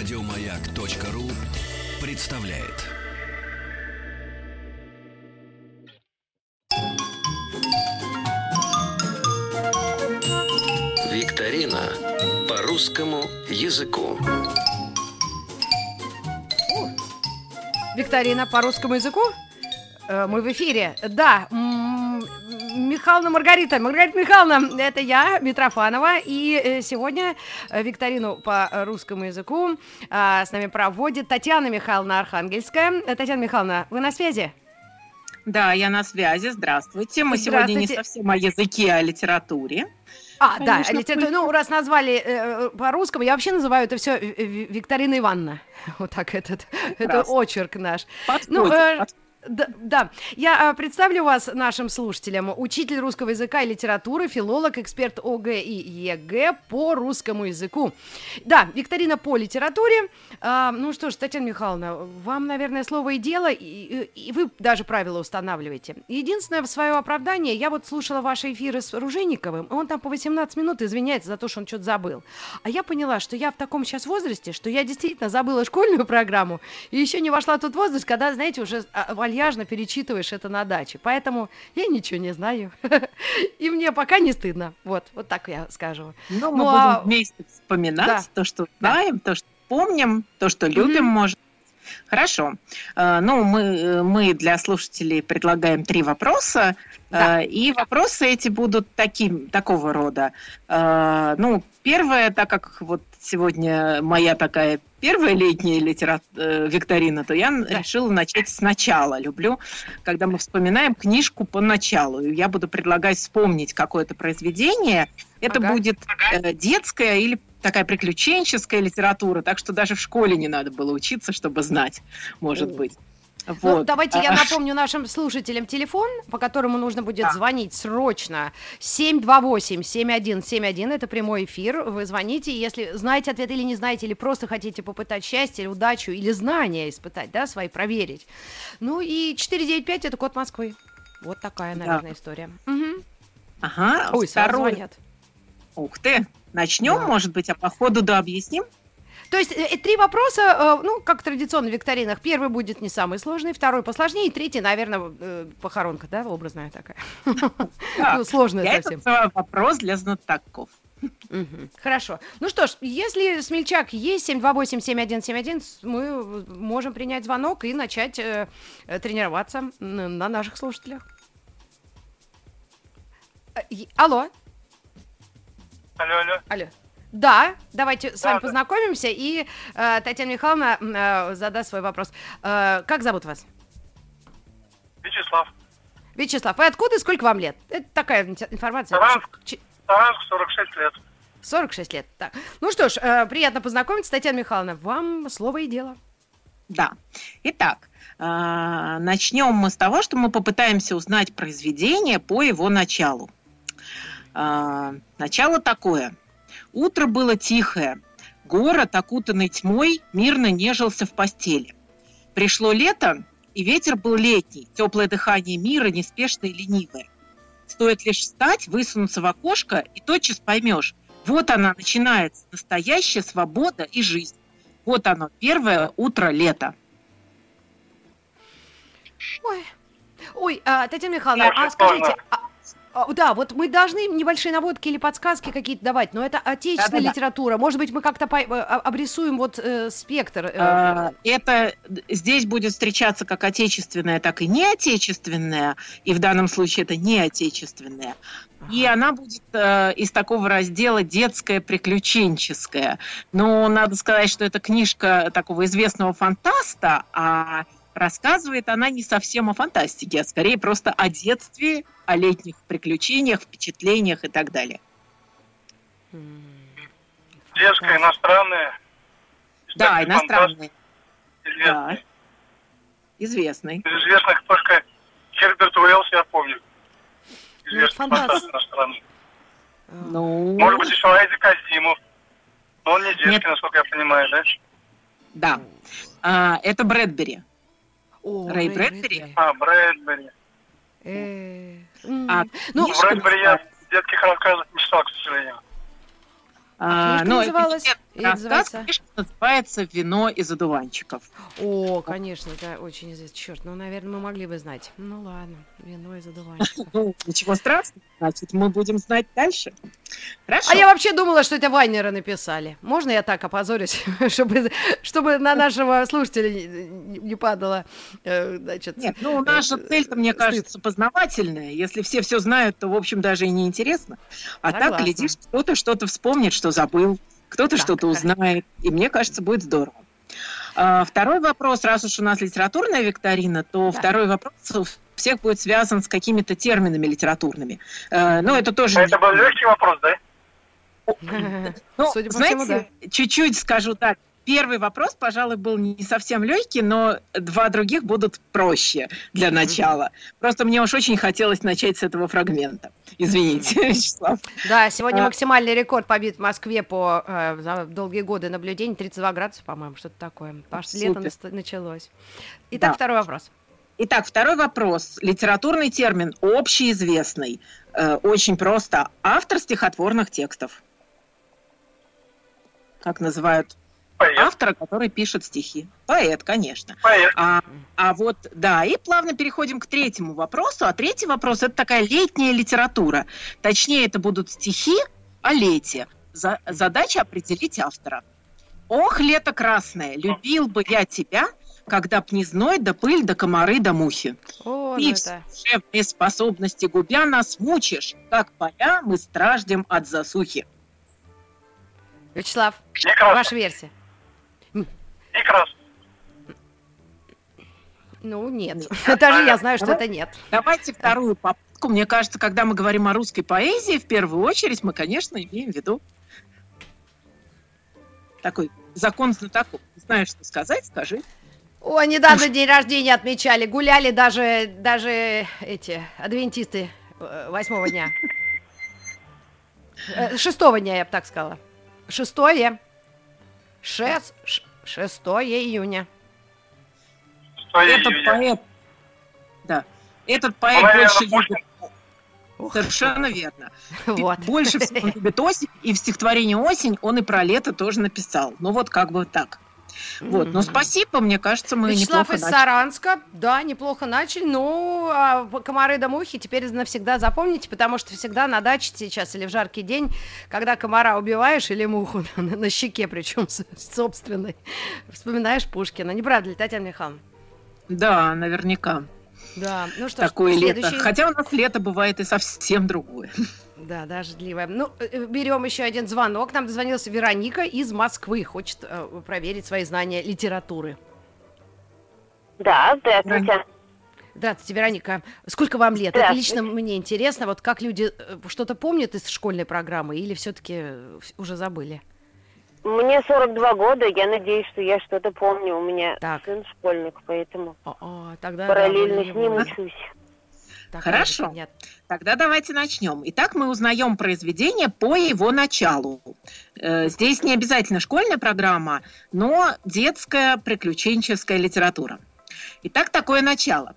Радиомаяк.ру представляет. Викторина по русскому языку. Викторина по русскому языку. Э, Мы в эфире. Да, Михайловна Маргарита. Маргарита Михайловна, это я, Митрофанова. И э, сегодня э, викторину по русскому языку а, с нами проводит Татьяна Михайловна Архангельская. Э, Татьяна Михайловна, вы на связи? Да, я на связи. Здравствуйте. Мы сегодня не Здравствуйте. совсем о языке, а о литературе. А, да, Конечно, литература. Ну, раз назвали э, по-русскому, я вообще называю это все Викторина Ивановна. Вот так этот, это Прекрасно. очерк наш. Подходит, Ну, э, подходит. Да, да. я а, представлю вас нашим слушателям. Учитель русского языка и литературы, филолог, эксперт ОГЭ и ЕГЭ по русскому языку. Да, викторина по литературе. А, ну что ж, Татьяна Михайловна, вам, наверное, слово и дело, и, и- вы даже правила устанавливаете. Единственное, в свое оправдание, я вот слушала ваши эфиры с Ружейниковым, и он там по 18 минут извиняется за то, что он что-то забыл. А я поняла, что я в таком сейчас возрасте, что я действительно забыла школьную программу, и еще не вошла в тот возраст, когда, знаете, уже а, вальяжно перечитываешь это на даче. Поэтому я ничего не знаю. И мне пока не стыдно. Вот, вот так я скажу. Ну, мы ну, будем а- вместе вспоминать Да. то, что Да. знаем, то, что помним, то, что любим, Мгм. может. Хорошо. Э, Ну, мы, мы для слушателей предлагаем три вопроса. Да. Э, И вопросы эти будут таким, такого рода. Ну, первое, так как вот сегодня моя такая первая летняя литера... э, викторина, то я Да. решила начать сначала. Люблю, когда мы вспоминаем книжку по началу. Я буду предлагать вспомнить какое-то произведение. Это Ага. будет э, детская или такая приключенческая литература, так что даже в школе не надо было учиться, чтобы знать, может О. Ну, Вот. давайте я А, напомню нашим слушателям телефон, по которому нужно будет Да. звонить срочно. 728-7171, это прямой эфир. Вы звоните, если знаете ответ или не знаете, или просто хотите попытать счастье, или удачу, или знания испытать, да, свои проверить. Ну и 495 это код Москвы. Вот такая, Да. наверное, история. Мгм. Ага, Ой, второй. звонят. Ух ты. Начнем, Да. может быть, а по ходу да объясним? То есть э, три вопроса, э, ну, как традиционно в викторинах. Первый будет не самый сложный, второй посложнее, и третий, наверное, э, похоронка, да, образная такая. Ну, сложная совсем. вопрос для знатоков. Хорошо. Ну что ж, если смельчак есть 728-7171, с- мы можем принять звонок и начать э, тренироваться на наших слушателях. Алло, Алло, алло. алло. Да, давайте с вами да. познакомимся, и э, Татьяна Михайловна э, задаст свой вопрос. Э, как зовут вас? Вячеслав. Вячеслав, вы откуда и сколько вам лет? Это такая информация. Саранск. Ч- Саранск, 46 лет. 46 лет. Так. Ну что ж, э, приятно познакомиться, Татьяна Михайловна. Вам слово и дело. Да. Итак, а, начнем мы с того, что мы попытаемся узнать произведение по его началу. А, Начало такое. Утро было тихое. Город, окутанный тьмой, мирно нежился в постели. Пришло лето, и ветер был летний, теплое дыхание мира, неспешное и ленивое. Стоит лишь встать, высунуться в окошко, и тотчас поймешь, вот она начинается, настоящая свобода и жизнь. Вот оно, первое утро лета. Ой, ой, а, Татьяна Михайловна, Очень а скажите, а- а, да, вот мы должны небольшие наводки или подсказки какие-то давать, но это отечественная Да-да-да. литература. Может быть, мы как-то э, а- обрисуем вот э, спектр. э, А, Это здесь будет встречаться как отечественное, так и неотечественное, и в данном случае это неотечественное. И она будет э, из такого раздела детская приключенческая. Но надо сказать, что это книжка такого известного фантаста, а рассказывает она не совсем о фантастике, а скорее просто о детстве, о летних приключениях, впечатлениях и так далее. м, Детская, иностранная. Да, Исторический фантаст, иностранные. Известный. Известный. Из известных только Герберт Уэллс, я помню. Известный фантаст. фантаст иностранный. э, Ну, Может быть, еще Айзек Азимов. Но он не детский, Нет. насколько я понимаю, да? да. А, это Брэдбери. О, Рэй Рэй Брэдбери? А, Брэдбери. Э, А, Ну, Брэдбери я называется- детских рассказов не читал, к сожалению. А, книжка ну, называлась? И называется... конечно, называется «Вино из одуванчиков». О, конечно, это очень известно. Черт, ну, наверное, мы могли бы знать. Ну, ладно, вино из одуванчиков. Ну, ничего страшного, значит, мы будем знать дальше. Хорошо. А я вообще думала, что это Вайнера написали. Можно я так опозорюсь, чтобы, чтобы на нашего слушателя не, падало, э, значит... Нет, ну наша э, цель-то, мне кажется, познавательная. Если все все знают, то, в общем, даже и не интересно. А так, глядишь, кто-то что-то вспомнит, что забыл, кто-то Так, что-то узнает. И мне кажется, будет здорово. А, второй вопрос, раз уж у нас литературная викторина, то Да. второй вопрос у всех будет связан с какими-то терминами литературными. Э, ну, это тоже... Это был легкий вопрос, да? Ну, Судя по всему, знаете, чуть-чуть скажу так. Первый вопрос, пожалуй, был не совсем легкий, но два других будут проще для начала. Просто мне уж очень хотелось начать с этого фрагмента. Извините, Вячеслав. Да, сегодня А. максимальный рекорд побит в Москве по э, за долгие годы наблюдений 32 градуса, по-моему, что-то такое. Потому что лето началось. Итак, Да. второй вопрос. Итак, второй вопрос. Литературный термин общеизвестный. Э, очень просто. Автор стихотворных текстов. Как называют Поэт. автора, который пишет стихи? Поэт, конечно. Поэт. А, а вот, да, и плавно переходим к третьему вопросу. А третий вопрос – это такая летняя литература. Точнее, это будут стихи о лете. За- задача определить автора. «Ох, лето красное, любил бы я тебя, когда б не зной, да пыль, да комары, да мухи. О, Ты ну в это... душевные способности губя нас мучишь, как поля мы страждем от засухи». Вячеслав, Прекрасно. ваша версия. Прекрасно. Ну, нет. Нет. Даже я знаю, что Давай. это нет. Давайте вторую попытку. Мне кажется, когда мы говорим о русской поэзии, в первую очередь мы, конечно, имеем в виду такой закон знатоков. Знаешь, что сказать, скажи. О, недавно день рождения отмечали. Гуляли даже, даже эти адвентисты э, восьмого дня. Э, Шестого дня, я бы так сказала. Шестое. Шест, ш- шестое июня. Что я Этот июня. поэт, да, этот поэт Наверное, больше Пушкин. любит, совершенно верно. Вот. Больше всего он любит осень, и в стихотворении «Осень» он и про лето тоже написал. Ну вот как бы так. Вот, но спасибо, мне кажется, мы Вячеслав неплохо из начали. Саранска, да, неплохо начали. Ну, а комары да мухи теперь навсегда запомните, потому что всегда на даче сейчас или в жаркий день, когда комара убиваешь или муху на, на щеке, причем собственной, вспоминаешь Пушкина. Не правда ли, Татьяна Михайловна? Да, наверняка. Да, ну что ж, Такое лето. следующий. Хотя у нас лето бывает и совсем другое. Да, дождливая. Ну, э, берем еще один звонок. Нам дозвонилась Вероника из Москвы. Хочет э, проверить свои знания литературы. Да, здравствуйте. Здравствуйте, Вероника. Сколько вам лет? Это лично мне интересно. Вот как люди э, что-то помнят из школьной программы или все-таки уже забыли? Мне 42 года, я надеюсь, что я что-то помню. У меня Так. сын школьник, поэтому О, о, тогда да, параллельно более с ним учусь. Так, Хорошо. понятно. Тогда давайте начнем. Итак, мы узнаем произведение по его началу. Э, Здесь не обязательно школьная программа, но детская приключенческая литература. Итак, такое начало.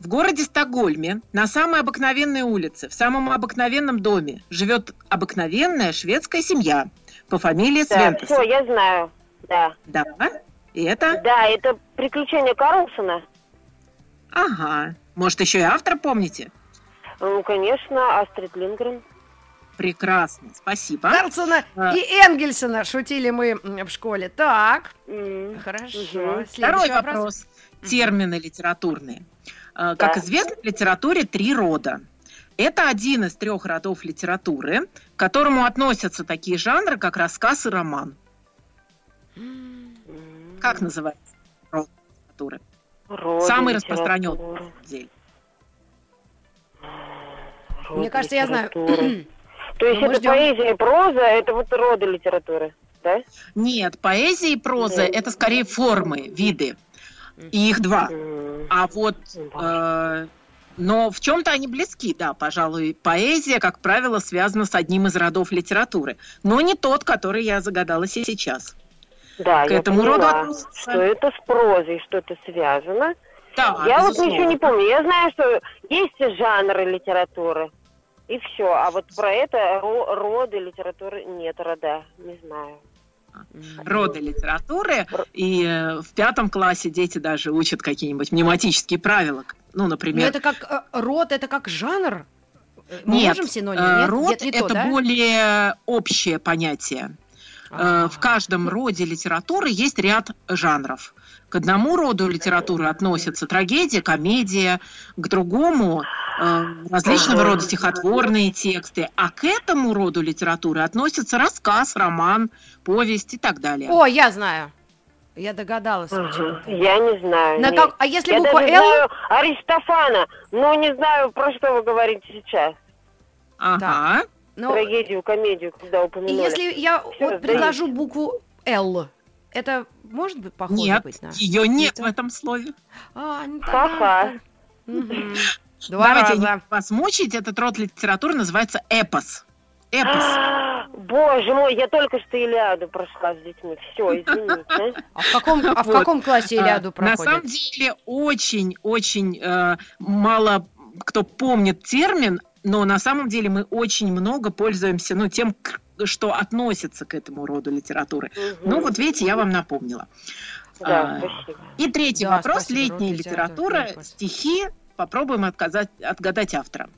В городе Стокгольме на самой обыкновенной улице, в самом обыкновенном доме живет обыкновенная шведская семья по фамилии Да, Свентес. все, я знаю. Да. Да, и это? Да, это приключения Карлсона. Ага. Может, еще и автора помните? Ну, конечно, Астрид Лингрен. Прекрасно, спасибо. Карлсона А. и Энгельсона шутили мы в школе. Так, М. хорошо. Следующий Второй вопрос. вопрос. Термины литературные. Э, Как Да. известно, в литературе три рода. Это один из трех родов литературы, к которому относятся такие жанры, как рассказ и роман. Как называется род литературы? Роды Самый литературы. распространенный. Мне кажется, я знаю. То есть Ну, это ждем. поэзия и проза, это вот роды литературы, да? Нет, поэзия и проза Да. – это скорее формы, виды. И их два. М. А вот, э, но в чем-то они близки, да, пожалуй. Поэзия, как правило, связана с одним из родов литературы, но не тот, который я загадала се- сейчас. Да, к я этому роду поняла, относится. что это с прозой что-то связано. Да, я вот ничего не помню. Я знаю, что есть жанры литературы. И все. А вот про это ро- роды литературы нет рода. Не знаю. роды литературы, и э, в пятом классе дети даже учат какие-нибудь мнематические правила. Ну, Ну, например, это как э, род, это как жанр? Э, Мы Нет, можем синоним? Нет, род Нет, не это то, да? более общее понятие. Э, В А. каждом роде литературы есть ряд жанров. К одному роду литературы относятся трагедия, комедия, к другому э, различного рода стихотворные тексты, а к этому роду литературы относятся рассказ, роман, повесть и так далее. О, я знаю. Я догадалась. почему-то. Я не знаю. На как- А если Я буква даже Л? знаю Аристофана, но не знаю, про что вы говорите сейчас. Ага. Ну, Трагедию, комедию, когда и упомянули. если я вот предложу букву Л, это может быть похоже Нет, быть на? ее нет Это- в этом слове. А, Ха-ха. Два Давайте не раза. вас мучить. Этот род литературы называется эпос. Эпос. Боже мой, я только что Илиаду прошла с детьми. Все, извините. А в каком, а в каком классе А, Илиаду На самом проходит? деле очень-очень э, мало кто помнит термин, но на самом деле мы очень много пользуемся ну, тем, что относится к этому роду литературы. Ну Мгм. вот видите, я вам напомнила. Да, а, спасибо. И третий Да, вопрос. спасибо, Летняя литература, класс. стихи. Попробуем отказать, отгадать автора.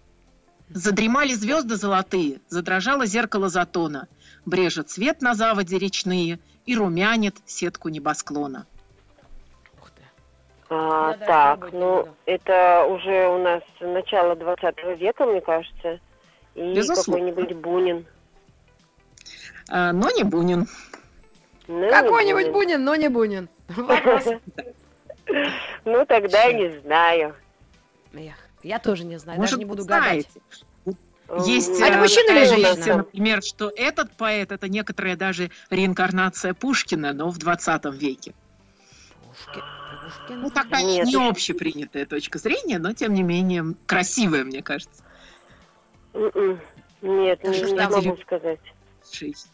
Задремали звезды золотые, задрожало зеркало затона, брежет свет на заводе речные и румянит сетку небосклона. Ух ты. А, даже так, ну, это уже у нас начало 20 века, мне кажется. И какой-нибудь Бунин. А, но не Бунин. Ну, Какой-нибудь Бунин, но не Бунин. Ну, тогда не знаю. Эх, Я тоже не знаю, даже не буду гадать. Есть, А это э, мужчина или женщина? например, что этот поэт это некоторая даже реинкарнация Пушкина, но в 20 веке. Пушкин. Пушкин. Ну, такая Нет, не общепринятая точка зрения, но тем не менее красивая, мне кажется. М-м. Нет, Да не, не могу сказать. Шесть.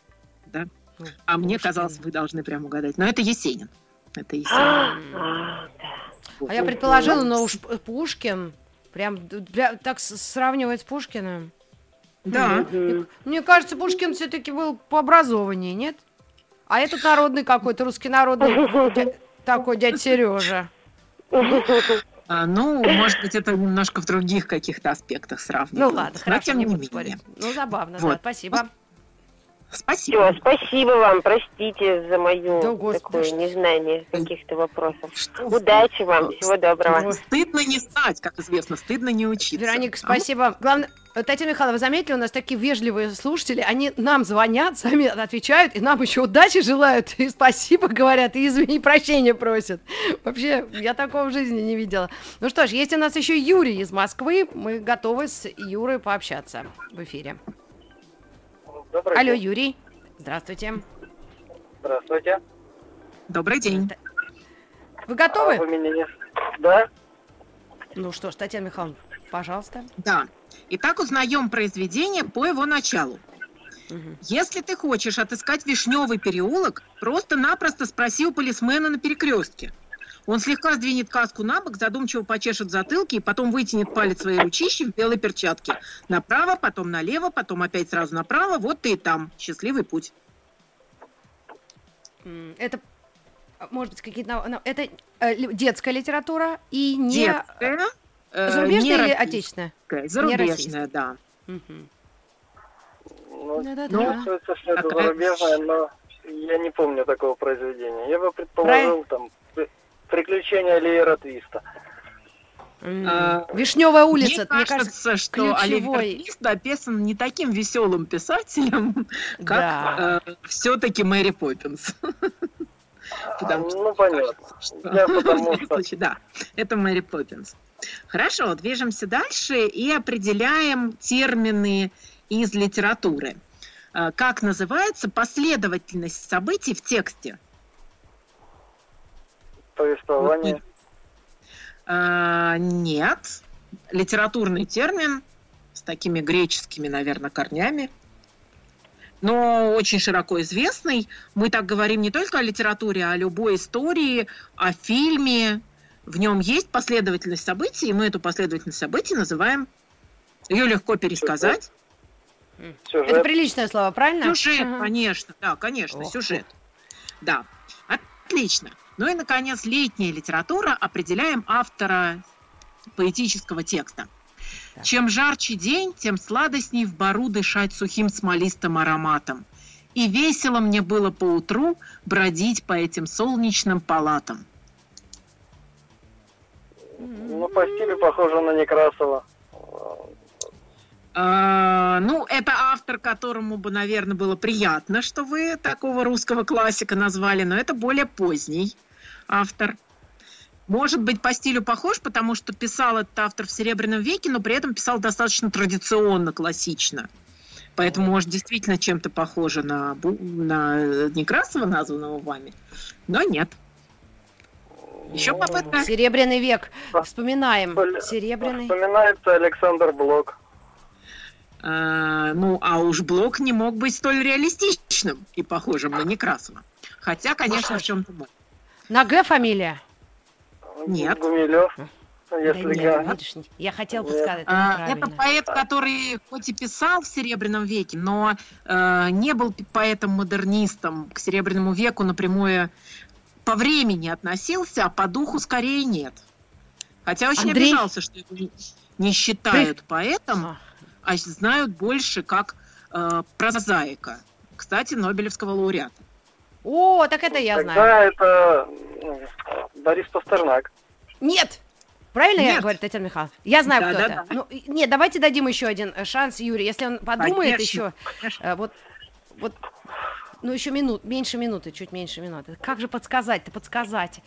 Да? Ну, А мне казалось, вы должны прям угадать. Но это Есенин. Это Есенин. А, Вот. А я предположила, но уж Пушкин, прям, так с- сравнивать с Пушкиным. Да. Мне кажется, Пушкин все-таки был пообразованнее, нет? А этот народный какой-то, русский народный, такой дядя Сережа. А, ну, может быть, это немножко в других каких-то аспектах Ну сравнивают. ладно, Но хорошо, тем не не менее. Ну, забавно, да, Вот. спасибо. Спасибо. Все, спасибо вам, простите за мою Да, господи, такое что- незнание каких-то вопросов. Что? Удачи вам, всего доброго. Ой. Стыдно не знать, как известно, стыдно не учиться. Вероника, А спасибо. Главное, э, Татьяна Михайловна, вы заметили, у нас такие вежливые слушатели, они нам звонят, сами отвечают, и нам еще удачи желают, и спасибо говорят, и извини, прощения просят. Вообще, я такого в жизни не видела. Ну что ж, есть у нас еще Юрий из Москвы, мы готовы с Юрой пообщаться в эфире. Добрый Алло, день. Юрий, здравствуйте. Здравствуйте. Добрый день. Вы А готовы? вы меня не... Да? Ну что ж, Татьяна Михайловна, пожалуйста. Да. Итак, узнаем произведение по его началу. Если ты хочешь отыскать вишневый переулок, просто-напросто спроси у полисмена на перекрестке. Он слегка сдвинет каску на бок, задумчиво почешет в затылке и потом вытянет палец своей ручищи в белой перчатке. Направо, потом налево, потом опять сразу направо. Вот ты и там. Счастливый путь. Это, а, может быть, какие-то... Это э, детская литература и не... Детская, э, Зарубежная не или российская, отечественная? Зарубежная, да. Мгм. Ну, Да-да-да. чувствуется, что это Какая? зарубежное, но я не помню такого произведения. Я бы предположил там «При- «Приключения Лиера Твиста». А, Вишневая улица, Мне мне кажется, кажется, что ключевой- Оливер Твист написан не таким веселым писателем, да. как все-таки Мэри Поппинс. Потому А, что ну, понятно. что- Я потому что- случае, Да, это Мэри Поппинс. Хорошо, движемся дальше и определяем термины из литературы. А, Как называется последовательность событий в тексте? Повествование. А, Нет. Литературный термин с такими греческими, наверное, корнями. Но очень широко известный. Мы так говорим не только о литературе, а о любой истории, о фильме. В нем есть последовательность событий, и мы эту последовательность событий называем... Ее легко пересказать. Это Сюжет. приличное слово, правильно? Сюжет, Ага. конечно, да, конечно, Ох. сюжет. Да, отлично. Ну и, наконец, летняя литература. Определяем автора поэтического текста. Так. Чем жарче день, тем сладостней в бару дышать сухим смолистым ароматом. И весело мне было поутру бродить по этим солнечным палатам. Ну, по стилю похоже на Некрасова. А, ну, это автор, которому бы, наверное, было приятно, что вы такого русского классика назвали, но это более поздний автор. Может быть, по стилю похож, потому что писал этот автор в Серебряном веке, но при этом писал достаточно традиционно, классично. Поэтому, может, действительно чем-то похоже на, на Некрасова, названного вами, но нет. Еще попытка. Серебряный век. Вспоминаем. Серебряный. Вспоминается Александр Блок. А, ну, а уж Блок не мог быть столь реалистичным и похожим на Некрасова. Хотя, конечно, в чем-то мог. На Г фамилия? Нет. Гумилев. Да Если нет, видишь, я хотела Нет. подсказать, это А. Это поэт, который хоть и писал в Серебряном веке, но э, не был поэтом-модернистом к Серебряному веку напрямую по времени относился, а по духу скорее нет. Хотя очень Андрей? обижался, что его не- считают поэтом, А, а знают больше как э, прозаика. Кстати, Нобелевского лауреата. О, так это я знаю. Тогда это ну, Борис Пастернак. Нет! Правильно я Нет. говорю, Татьяна Михайловна? Я знаю, Да, кто да, это. да. Ну, нет, давайте дадим еще один э, шанс, Юрий. Если он подумает Конечно, еще, конечно. э, вот, вот, ну, еще минут, меньше минуты, чуть меньше минуты. Как же подсказать-то, подсказать?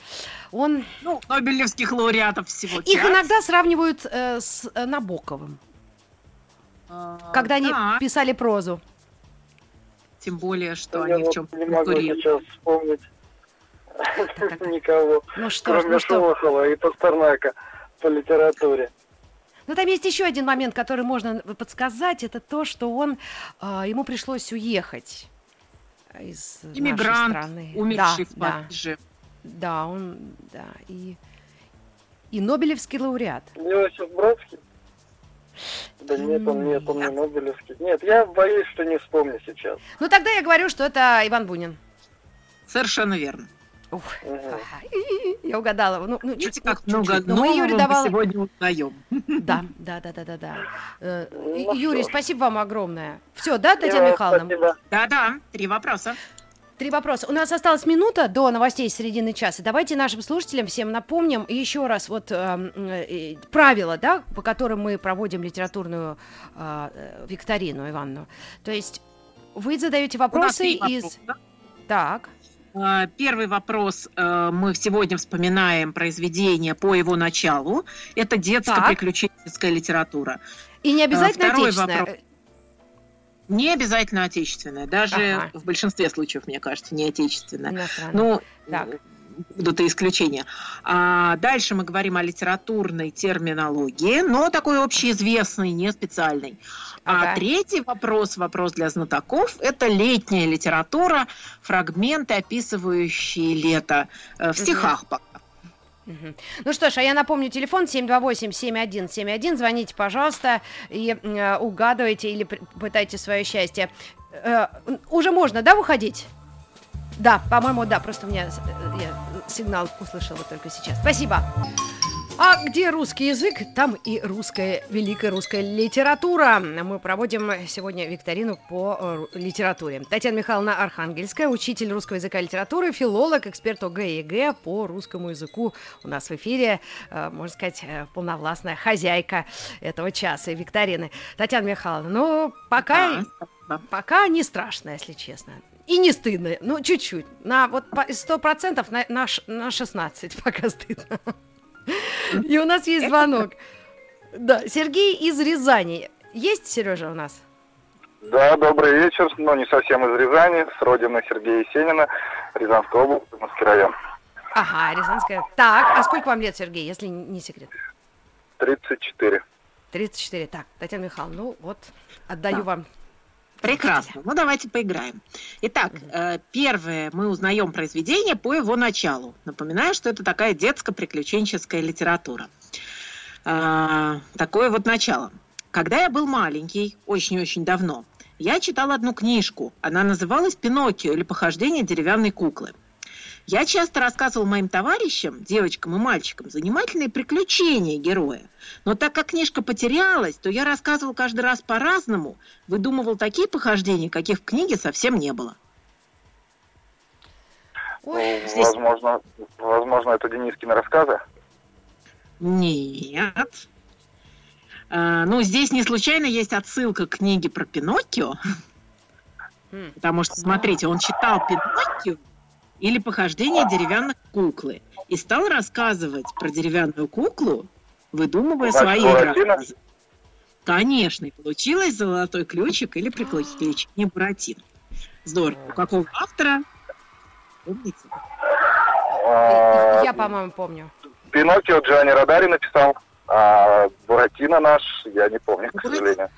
Он... Ну, Нобелевских лауреатов всего Их пять. иногда сравнивают э, с э, Набоковым, А, когда они да, писали прозу. Тем более, что Я они в вот чем не могу сейчас вспомнить никого, Ну что кроме ну что, Шолохова и Пастернака по литературе. Ну, там есть еще один момент, который можно подсказать. Это то, что он, а, ему пришлось уехать из нашей Иммигрант, страны. умерший в да, да, Париже. да, он, да, и, и Нобелевский лауреат. Иосиф Бродский? Да нет, он нет, он не Нобелевский. Нет, я боюсь, что не вспомню сейчас. Ну, тогда я говорю, что это Иван Бунин. Совершенно верно. Ух, ха-ха. Я угадала. Ну, ну, чуть, как ну, много чуть-чуть. Но мы Юре мы давала- сегодня узнаем. Да, да, да, да, да, да. Э, Ну, Юрий, спасибо вам огромное. Все, да, Татьяна Михайловна? спасибо. Да-да, три вопроса. Три вопроса. У нас осталась минута до новостей середины часа. Давайте нашим слушателям всем напомним еще раз вот эм, э, правила, да, по которым мы проводим литературную э, э, викторину Ивановну. То есть вы задаете вопросы из... вопроса. Так, А, Первый вопрос. э, Мы сегодня вспоминаем произведение по его началу. Это детская Так. приключенческая литература. и не обязательно второй отечественное. вопрос. Не обязательно отечественная, даже Ага. в большинстве случаев, мне кажется, не отечественная. Ну, Так. будут и исключения. А дальше мы говорим о литературной терминологии, но такой общеизвестной, не специальной. Ага. А третий вопрос, вопрос для знатоков, это летняя литература, фрагменты, описывающие лето э, в стихах пока. Ну что ж, а я напомню, телефон 728-7171. Звоните, пожалуйста, и э, угадывайте или пытайте свое счастье. Э, уже можно, да, выходить? Да, по-моему, да, просто у меня э, я сигнал услышала только сейчас. Спасибо. А где русский язык, там и русская, великая русская литература. Мы проводим сегодня викторину по э, литературе. Татьяна Михайловна Архангельская, учитель русского языка и литературы, филолог, эксперт ОГЭ и ЕГЭ по русскому языку. У нас в эфире, э, можно сказать, э, полновластная хозяйка этого часа и викторины. Татьяна Михайловна, ну, пока, Да, пока не страшно, если честно. И не стыдно, ну, чуть-чуть. На вот по- 100% на, на, на 16 пока стыдно. И у нас есть звонок. Да, Сергей из Рязани. Есть, Сережа, у нас? Да, добрый вечер, но не совсем из Рязани, с родины Сергея Есенина, Рязанская область, район. Ага, Рязанская. Так, а сколько вам лет, Сергей, если не секрет? 34. 34. Так, Татьяна Михайловна, ну вот, отдаю Да. вам. Прекрасно. Ну, давайте поиграем. Итак, э, первое, мы узнаем произведение по его началу. Напоминаю, что это такая детско-приключенческая литература. А, Такое вот начало. Когда я был маленький, очень-очень давно, я читал одну книжку. Она называлась «Пиноккио» или «Похождение деревянной куклы». Я часто рассказывал моим товарищам, девочкам и мальчикам, занимательные приключения героя. Но так как книжка потерялась, то я рассказывал каждый раз по-разному, выдумывал такие похождения, каких в книге совсем не было. Ой, Ну, здесь- Возможно, возможно, это Денискины рассказы. Нет. А, ну, здесь не случайно есть отсылка к книге про Пиноккио, М. потому что, смотрите, он читал Пиноккио или похождение деревянных куклы и стал рассказывать про деревянную куклу, выдумывая Значит, свои рассказы. Конечно, и получилось золотой ключик или приключение Буратино. Здорово. У какого автора? Помните? А, Я, по-моему, помню. Пиноккио Джани Радари написал, а Буратино наш, я не помню, к сожалению.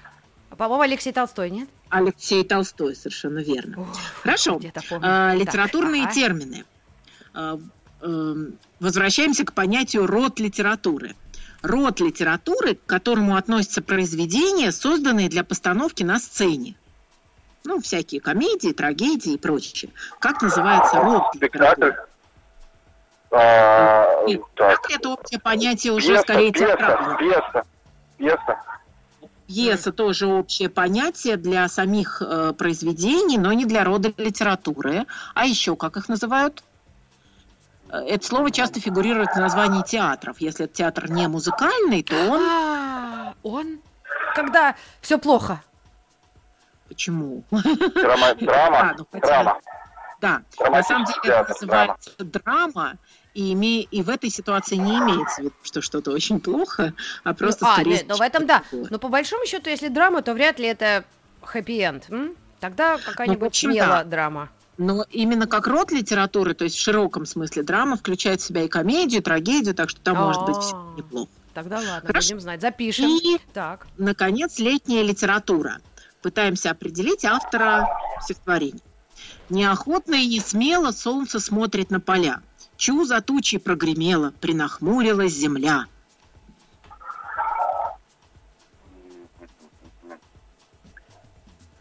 По-моему, Алексей Толстой, нет? Алексей Толстой, совершенно верно. Ох, Хорошо. А, Так, литературные ага. термины. А, эм, Возвращаемся к понятию род литературы. Род литературы, к которому относятся произведения, созданные для постановки на сцене. Ну, всякие комедии, трагедии и прочее. Как называется род литературы? А, Нет, так, спектакль это общее понятие уже пьеса, скорее пьеса, театральное. пьеса, пьеса. Пьеса тоже общее понятие для самих э, произведений, но не для рода литературы. А еще как их называют? Э, Это слово часто фигурирует в названии театров. Если это театр не музыкальный, то он... А, он? Когда все плохо. Почему? Драма, А, драма, ну, хотя- драма. Да, на самом деле это называется драма, и, име... и в этой ситуации не имеется в виду, что что-то очень плохо, а просто ну, а, скорее нет, ну в этом да. такое. Но по большому счету, если драма, то вряд ли это хэппи-энд. Тогда какая-нибудь Ну, общем, смело да. драма. Но именно как род литературы, то есть в широком смысле драма, включает в себя и комедию, и трагедию, так что там может быть все А. неплохо. Тогда ладно, Хорошо. будем знать. Запишем. И, Так. наконец, летняя литература. Пытаемся определить автора стихотворения. Неохотно и не смело солнце смотрит на поля. Чу за тучей прогремело, принахмурилась земля.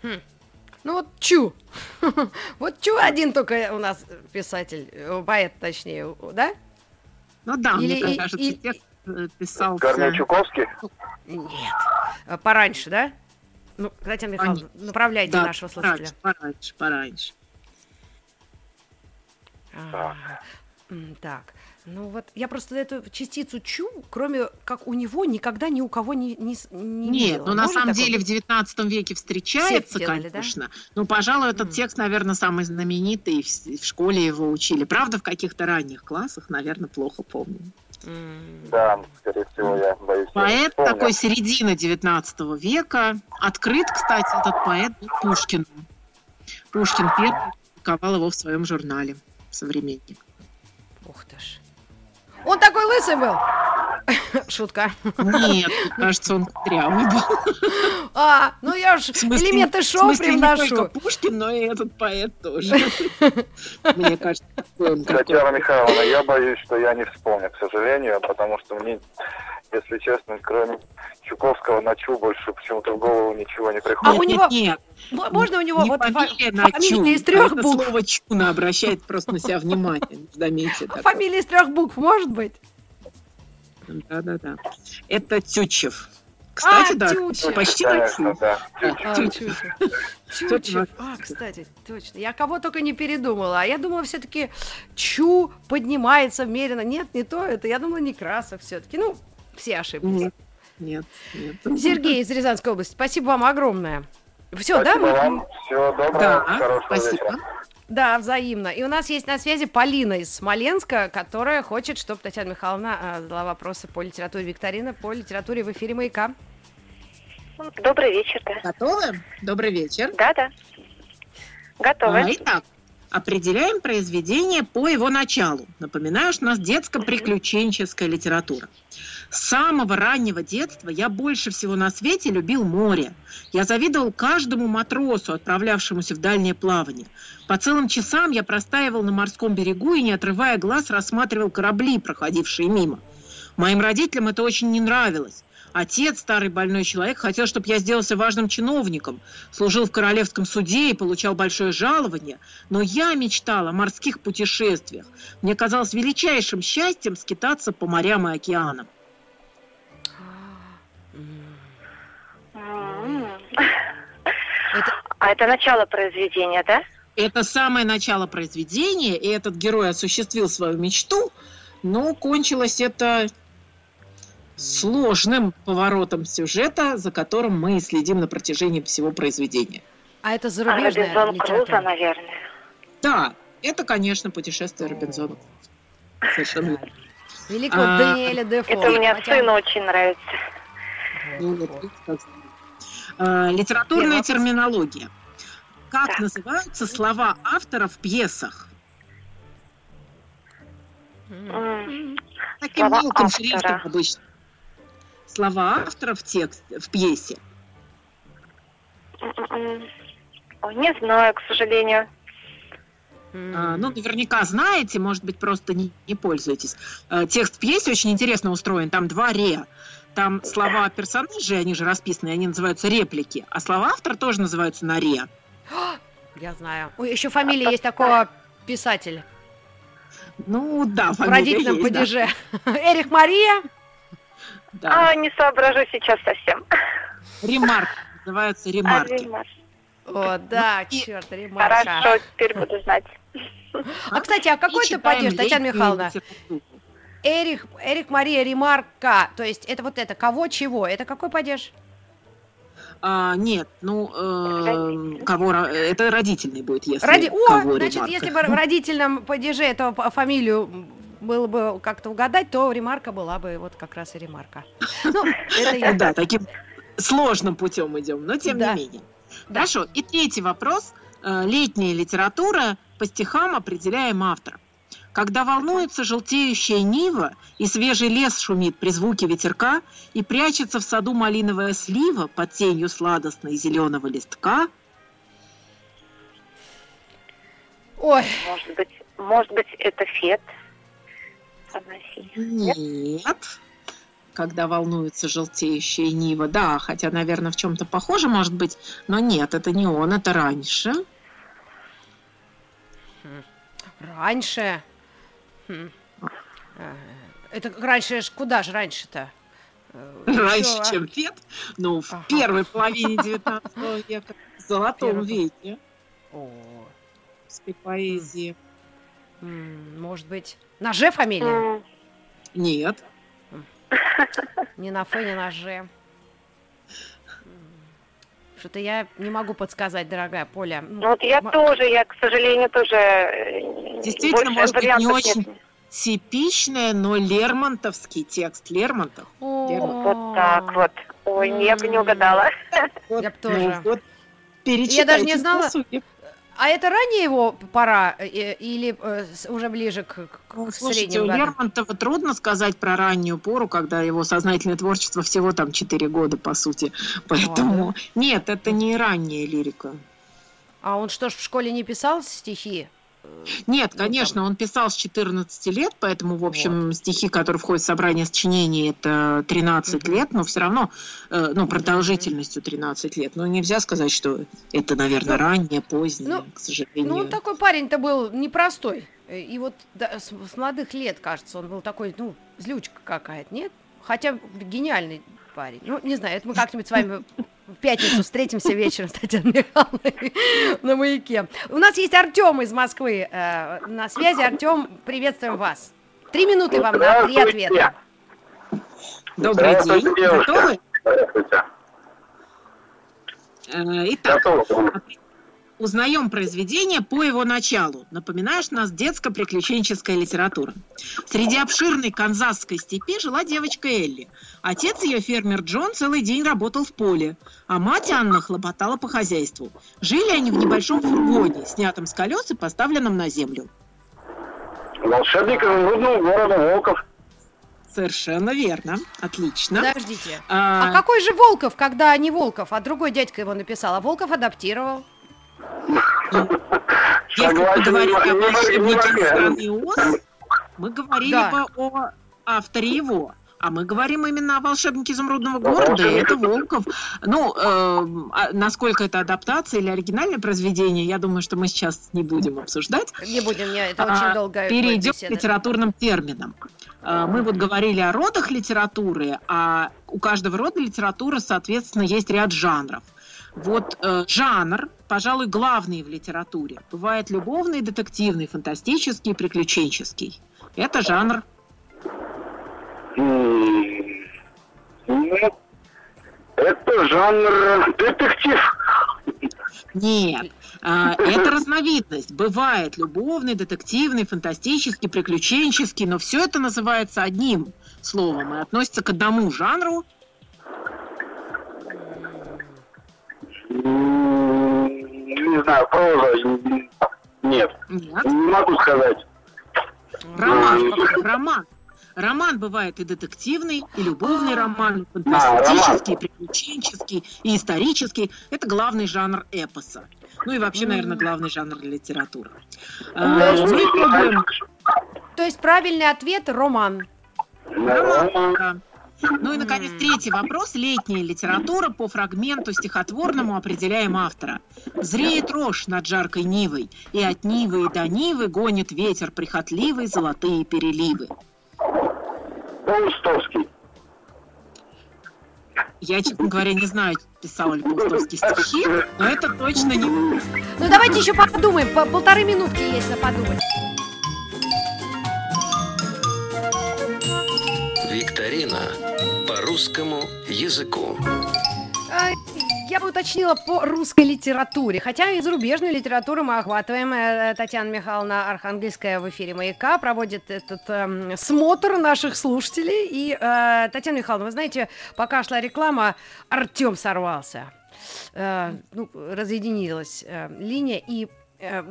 Ну вот Чу. Вот Чу один только у нас писатель, э, поэт точнее, да? Ну да, Или мне и- кажется, и- текст э, писался... Корней Чуковский. Нет. Э, Пораньше, да? Ну, Татьяна Михайловна, направляйте Да, нашего слушателя. пораньше, пораньше, пораньше. А, м, Так, ну вот я просто эту частицу чу, кроме как у него, никогда ни у кого не, не, не Нет, видела. ну на Может самом такое деле в быть? 19 веке встречается, делали, да? конечно. Но, пожалуй, этот Мгм. текст, наверное, самый знаменитый, в, в школе его учили. Правда, в каких-то ранних классах, наверное, плохо помню. М, Да, скорее всего, я боюсь. я Поэт вспомню. такой середины 19 века. Открыт, кстати, этот поэт был Пушкину. Пушкин первый публиковал его в своем журнале «Современник». Ух ты ж. Он такой лысый был. Шутка. Нет, кажется, он кудрявый был. А, ну я ж В смысле, элементы в шоу смысле, не привношу. только Пушкин, но и этот поэт тоже. Мне кажется, он. Татьяна Михайловна, я боюсь, что я не вспомню, к сожалению, потому что мне, если честно, кроме Чуковского на Чу больше почему-то в голову ничего не А приходит. у Нет, него- нет, М- Можно у него не вот фа- фамилия на фамилия Чу, из а трех это букв? слово Чуна обращает просто на себя внимание. Заметьте. такое. Фамилия из трех букв может быть? Да-да-да. Это Тютчев. Кстати, А, да, Тютчев. почти на Конечно, Чу. да. А, Чучев. А, кстати, точно. Я кого только не передумала. А я думала, все-таки Чу поднимается меренно. Нет, не то это. Я думала, Некрасов все-таки. Ну, все ошиблись. Нет, нет, нет. Сергей из Рязанской области, спасибо вам огромное. Все, да? Мы... вам. Всего доброго. Да, Хорошего спасибо. вечера. Да, взаимно. И у нас есть на связи Полина из Смоленска, которая хочет, чтобы Татьяна Михайловна а, задала вопросы по литературе викторина, по литературе в эфире «Маяка». Добрый вечер, да. Готовы? Добрый вечер. Да-да. Готовы. А, Итак, определяем произведение по его началу. Напоминаю, что у нас детско-приключенческая литература. С самого раннего детства я больше всего на свете любил море. Я завидовал каждому матросу, отправлявшемуся в дальнее плавание. По целым часам я простаивал на морском берегу и, не отрывая глаз, рассматривал корабли, проходившие мимо. Моим родителям это очень не нравилось. Отец, старый больной человек, хотел, чтобы я сделался важным чиновником, служил в королевском суде и получал большое жалование. Но я мечтала о морских путешествиях. Мне казалось величайшим счастьем скитаться по морям и океанам. Это- А это начало произведения, да? Это самое начало произведения, и этот герой осуществил свою мечту, но кончилось это сложным поворотом сюжета, за которым мы следим на протяжении всего произведения. А это А, зарубежная Робинзон Крузо, литература. наверное. Да, это, конечно, путешествие Робинзона. Совершенно верно. Великого А, Даниэля Дефо. Это у меня Хотя- сыну очень нравится. Ну, вот, как. А, Литературная терминология. Как Так. называются слова автора в пьесах? М. Таким Слова мелким автора. шрифтом обычно. Слова автора в текст, в пьесе. Не знаю, к сожалению. А, ну, наверняка знаете, может быть, просто не, не пользуетесь. А, Текст в пьесе очень интересно устроен. Там два ре. Там слова персонажей, они же расписаны, они называются реплики. А слова автора тоже называются на ре. Я знаю. Ой, еще фамилия есть такого писателя. Ну, да, В фамилия родительном есть, да. падеже. Эрих Мария. Да. А, не соображу сейчас совсем. Ремарк. Называются А, ремарки. Римаш. О, да, и- черт, ремарка. Хорошо, теперь буду знать. А, кстати, а какой читаем падеж, Татьяна Михайловна? Эрих, Эрик Мария Ремарка. То есть это вот это, кого чего? Это какой падеж? А, нет, ну, э, кого, это родительный будет, если Ради... О, кого значит, ремарка. если бы в родительном падеже этого по- фамилию было бы как-то угадать, то ремарка была бы вот как раз и ремарка. Ну, это я. Да, таким сложным путем идем, но тем Да. не менее. Хорошо. И третий вопрос. Э, Летняя литература по стихам определяем автора. Когда волнуется желтеющая нива, и свежий лес шумит при звуке ветерка, и прячется в саду малиновая слива под тенью сладостной зеленого листка, Ой, Может быть, может быть, это Фет. Афанасий. нет. Когда волнуется желтеющая нива, да, хотя, наверное, в чем-то похоже, может быть, но нет, это не он, это раньше. раньше. Хм. Э, Это раньше, ж- куда же раньше-то? Э, раньше, ещё, а- чем Фет, ну, в Ага. первой половине 19 века, в золотом Первый. веке О, русской поэзии. М, Может быть, на Ж фамилия? М, Нет, Не на Ф, не на Ж. М. Что-то я не могу подсказать, дорогая Поля. Ну, Ну вот я м- тоже, я, к сожалению, тоже... э, Действительно, больше может быть, не вариантов очень нет. типичное, но Лермонтовский текст. Лермонтов. Вот так вот. Ой, я бы не угадала. Я б тоже. вот, Я даже не перечитайте знала. А это ранее его пора э, или э, уже ближе к, к Ну, Слушайте, у? Лермонтова трудно сказать про раннюю пору, когда его сознательное творчество всего там 4 года, по сути. Поэтому нет, это не ранняя лирика. А он что ж в школе не писал стихи? Нет, Ну, конечно, он писал с 14 лет, поэтому, в общем, стихи, которые входят в собрание сочинений, это 13 Мгм. лет, но все равно, э, ну, продолжительностью 13 лет. Ну, нельзя сказать, что это, наверное, Ну, раннее, позднее, ну, к сожалению. Ну, он такой парень-то был непростой. Э, И вот да, с, с молодых лет, кажется, он был такой, ну, злючка какая-то, нет? Хотя гениальный парень. Ну, не знаю, это мы как-нибудь с вами в пятницу встретимся вечером с Татьяной Михайловной на маяке. У нас есть Артем из Москвы э, на связи. Артем, приветствуем вас. Три минуты вам на три ответа. Добрый день. девушка. Готовы? Здравствуйте. Э, Итак, Готово. Узнаем произведение по его началу. Напоминаешь нас детско-приключенческая литература. Среди обширной канзасской степи жила девочка Элли. Отец ее, фермер Джон, целый день работал в поле, а мать Анна хлопотала по хозяйству. Жили они в небольшом фургоне, снятом с колес и поставленном на землю. Волшебник изумрудного города Волков. Совершенно верно. Отлично. Подождите. А, А какой же Волков, когда не Волков, а другой дядька его написал, а Волков адаптировал? Если мы говорили о волшебнике страны Оз, мы говорили Да. бы о авторе его. А мы говорим именно о волшебнике изумрудного города, и это Волков. Ну, э, насколько это адаптация или оригинальное произведение, я думаю, что мы сейчас не будем обсуждать. Не будем, не, это очень а, долго. Перейдем к литературным терминам. А, мы вот говорили о родах литературы, а у каждого рода литературы, соответственно, есть ряд жанров. Вот э, жанр, пожалуй, главный в литературе. Бывает любовный, детективный, фантастический, приключенческий. Это жанр это жанр детектив. Нет, а, это разновидность. Бывает любовный, детективный, фантастический, приключенческий, но все это называется одним словом и относится к одному жанру. Не знаю, проза. Нет. Нет. Не могу сказать. Роман, роман. Роман бывает и детективный, и любовный а. роман, и фантастический, и приключенческий, и исторический. Это главный жанр эпоса. Ну и вообще, наверное, главный жанр литературы. А, пробуем... То есть правильный ответ – роман. Роман, да. Ну и, наконец, третий вопрос. Летняя литература по фрагменту стихотворному определяем автора. Зреет рожь над жаркой Нивой, и от Нивы и до Нивы гонит ветер прихотливый золотые переливы. Паустовский. Я, честно говоря, не знаю, писал ли Паустовский стихи, но это точно не... Ну, давайте еще подумаем. По полторы минутки есть на подумать. Викторина по русскому языку. Я бы уточнила по русской литературе, хотя и зарубежную литературу мы охватываем. Э, Татьяна Михайловна Архангельская в эфире «Маяка» проводит этот э, смотр наших слушателей. И, э, Татьяна Михайловна, вы знаете, пока шла реклама, Артем сорвался. Э, ну, разъединилась э, линия, и э,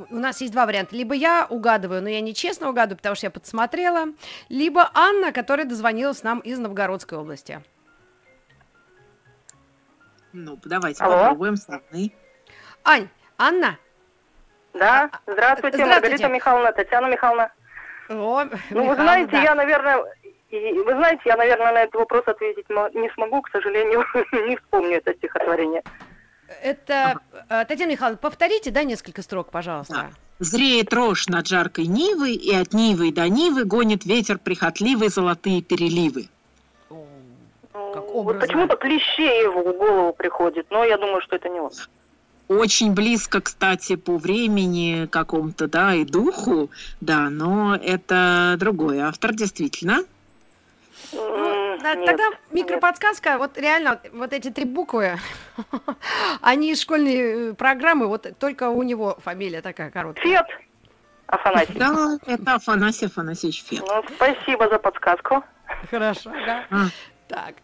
у нас есть два варианта. Либо я угадываю, но я нечестно угадываю, потому что я подсмотрела, либо Анна, которая дозвонилась нам из Новгородской области. Ну, давайте Алло. попробуем с Анной. Ань, Анна? Да, а, здравствуйте, здравствуйте. Маргарита Михайловна, Татьяна Михайловна. О, ну, вы знаете, да. я, наверное, вы знаете, я, наверное, на этот вопрос ответить не смогу, к сожалению, не вспомню это стихотворение. Это, ага. Татьяна Михайловна, повторите, да, несколько строк, пожалуйста. Да. Зреет рожь над жаркой Нивы, и от Нивы до Нивы гонит ветер прихотливый золотые переливы как образно. Вот почему-то клише его в голову приходит, но я думаю, что это не он. Очень близко, кстати, по времени какому-то, да, и духу, да, но это другой автор, действительно. Ну, нет, тогда микроподсказка, нет. вот реально, вот эти три буквы, они из школьной э, программы, вот только у него фамилия такая короткая. Фет Афанасьев. Да, это Афанасий Афанасьевич Фет. Ну, спасибо за подсказку. Хорошо, да. А. Так,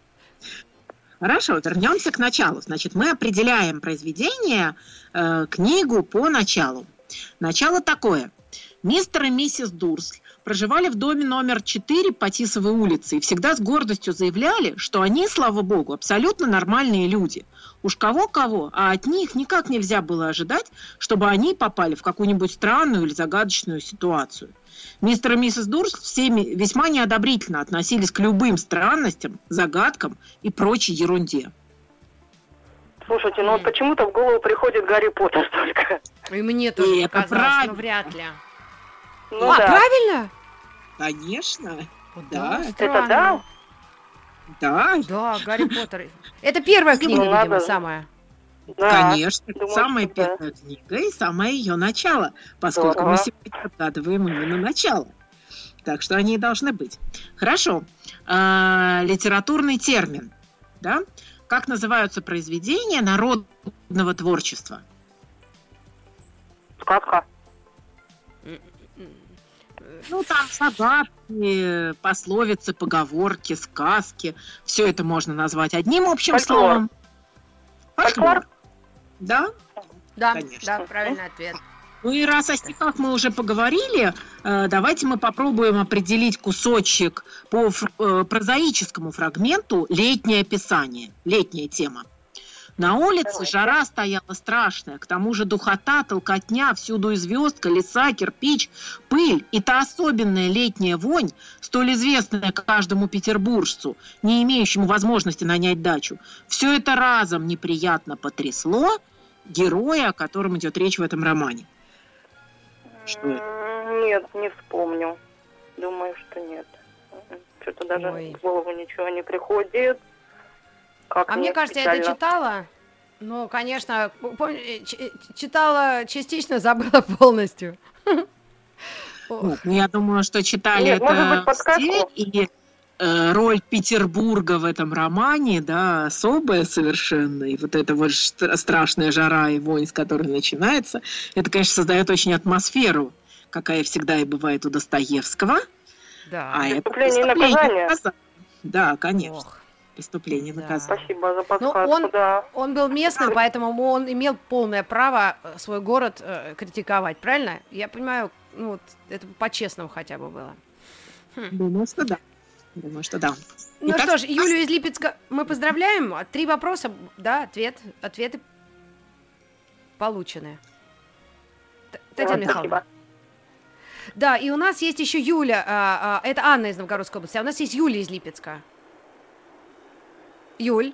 Хорошо, вернемся к началу. Значит, мы определяем произведение, э, книгу по началу. Начало такое. Мистер и миссис Дурсль проживали в доме номер 4 по Тисовой улице и всегда с гордостью заявляли, что они, слава богу, абсолютно нормальные люди. Уж кого-кого, а от них никак нельзя было ожидать, чтобы они попали в какую-нибудь странную или загадочную ситуацию. Мистер и миссис Дурс всеми весьма неодобрительно относились к любым странностям, загадкам и прочей ерунде. Слушайте, ну вот почему-то в голову приходит Гарри Поттер только. И мне тоже и это правильно. вряд ли. Ну, а, да. правильно? Конечно. Да. Это да? Да. Да, Гарри Поттер. Это первая книга, ну, видимо, самая. Да, Конечно, думаю, самая первая да. книга и самое ее начало, поскольку Здорово. мы сегодня отгадываем именно начало. Так что они и должны быть. Хорошо. А, литературный термин. Да? Как называются произведения народного творчества? Сказка. Ну, там загадки, пословицы, поговорки, сказки. Все это можно назвать одним общим Фольклор. словом. Фольклор. Да? Да, Конечно. да, правильный ответ. Ну и раз о стихах мы уже поговорили, э, давайте мы попробуем определить кусочек по э, прозаическому фрагменту «Летнее описание», летняя тема. На улице жара стояла страшная, к тому же духота, толкотня, всюду и звездка, леса, кирпич, пыль и та особенная летняя вонь, столь известная каждому петербуржцу, не имеющему возможности нанять дачу. Все это разом неприятно потрясло героя, о котором идет речь в этом романе. Что это? Нет, не вспомню. Думаю, что нет. Что-то даже Ой. в голову ничего не приходит. Как а мне кажется, специально. я это читала. Ну, конечно, э, читала частично, забыла полностью. Ну, я думаю, что читали Нет, это быть, все, и э, роль Петербурга в этом романе, да, особая совершенно, и вот эта вот страшная жара и вонь, с которой начинается, это, конечно, создает очень атмосферу, какая всегда и бывает у Достоевского. Да. А это преступление и наказание. Да, конечно. Ох преступление да. наказания. Спасибо за подсказку, ну, он, да. Он был местным, поэтому он имел полное право э, свой город э, критиковать, правильно? Я понимаю, ну вот это по-честному хотя бы было. Хм. Думаю, что да. Думаю, что да. Ну Итак, что ж, Юлю из Липецка мы поздравляем. Три вопроса, да, ответ, ответы получены. Татьяна Михайловна. Да, и у нас есть еще Юля, а, а, это Анна из Новгородской области, а у нас есть Юля из Липецка. Юль.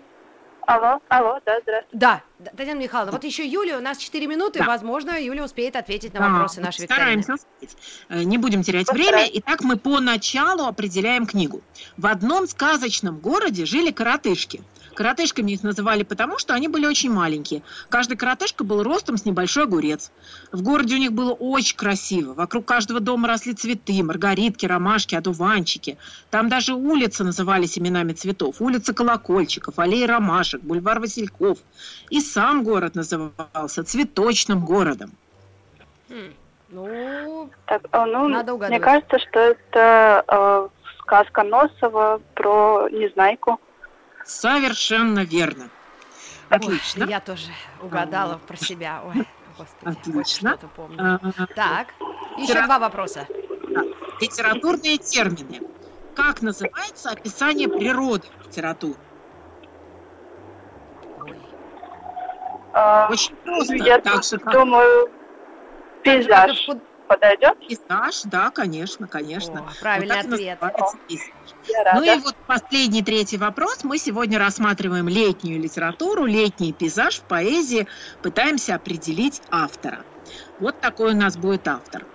Алло, алло, да, здравствуйте. Да, Татьяна Михайловна, вот еще Юля, у нас 4 минуты, да. возможно, Юля успеет ответить на вопросы нашей викторины. Стараемся. Э, не будем терять время. Итак, мы по началу определяем книгу. В одном сказочном городе жили коротышки – Коротышками их называли потому, что они были очень маленькие. Каждый коротышка был ростом с небольшой огурец. В городе у них было очень красиво. Вокруг каждого дома росли цветы, маргаритки, ромашки, одуванчики. Там даже улицы назывались именами цветов. Улица Колокольчиков, аллея ромашек, бульвар Васильков. И сам город назывался цветочным городом. Хм. Ну, так, а, ну, надо угадывать. Мне кажется, что это э, сказка Носова про Незнайку. Совершенно верно. Отлично. Ой, я тоже угадала про себя. Ой, господи, Отлично. помню. А, так, еще Литера... два вопроса. Литературные термины. Как называется описание природы в литературе? А, Очень просто. Я так что, думаю, пейзаж подойдет? Пейзаж, да, конечно, конечно. О, правильный вот ответ. Ну и вот последний третий вопрос. Мы сегодня рассматриваем летнюю литературу, летний пейзаж в поэзии, пытаемся определить автора. Вот такой у нас будет автор.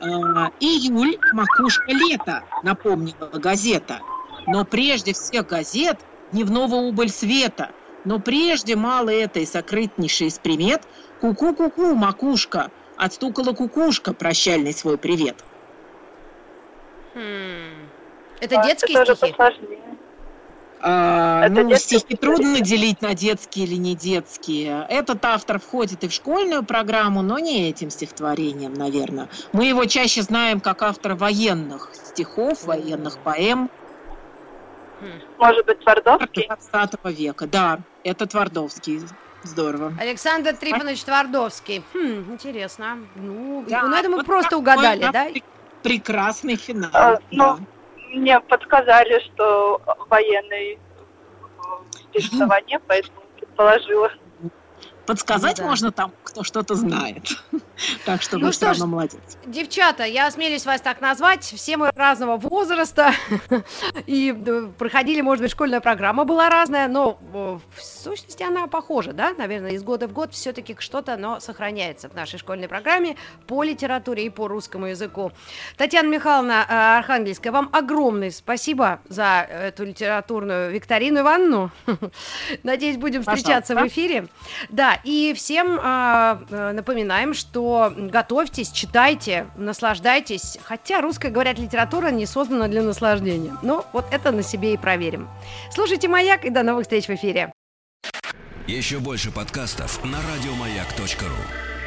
А, июль, макушка лета, напомнила газета. Но прежде всех газет дневного убыль света. Но прежде мало этой сокрытнейшей из примет Ку-ку-ку-ку, макушка, отстукала кукушка прощальный свой привет. Хм. Это а, детские это стихи? А, это ну, детские стихи трудно делить на детские или не детские. Этот автор входит и в школьную программу, но не этим стихотворением, наверное. Мы его чаще знаем как автора военных стихов, военных поэм. Может быть, Твардовский? 20 века, да, это Твардовский. Здорово. Александр Трифонович Твардовский. Хм, интересно. Ну, да, ну это мы вот просто угадали, да? Прекрасный финал. А, да. Ну, мне подсказали, что военный соревнования, поэтому предположила. Подсказать ну, да. можно там, кто что-то знает. так что ну вы все равно молодец. Девчата, я осмелюсь вас так назвать. Все мы разного возраста. и проходили, может быть, школьная программа была разная, но в сущности она похожа, да? Наверное, из года в год все-таки что-то, но сохраняется в нашей школьной программе по литературе и по русскому языку. Татьяна Михайловна э, Архангельская, вам огромное спасибо за эту литературную викторину Ивановну. Надеюсь, будем встречаться в эфире. Да, и всем а, э, напоминаем, готовьтесь, читайте, наслаждайтесь. Хотя русская, говорят, литература не создана для наслаждения. Но вот это на себе и проверим. Слушайте «Маяк» и до новых встреч в эфире. Еще больше подкастов на радиомаяк.ру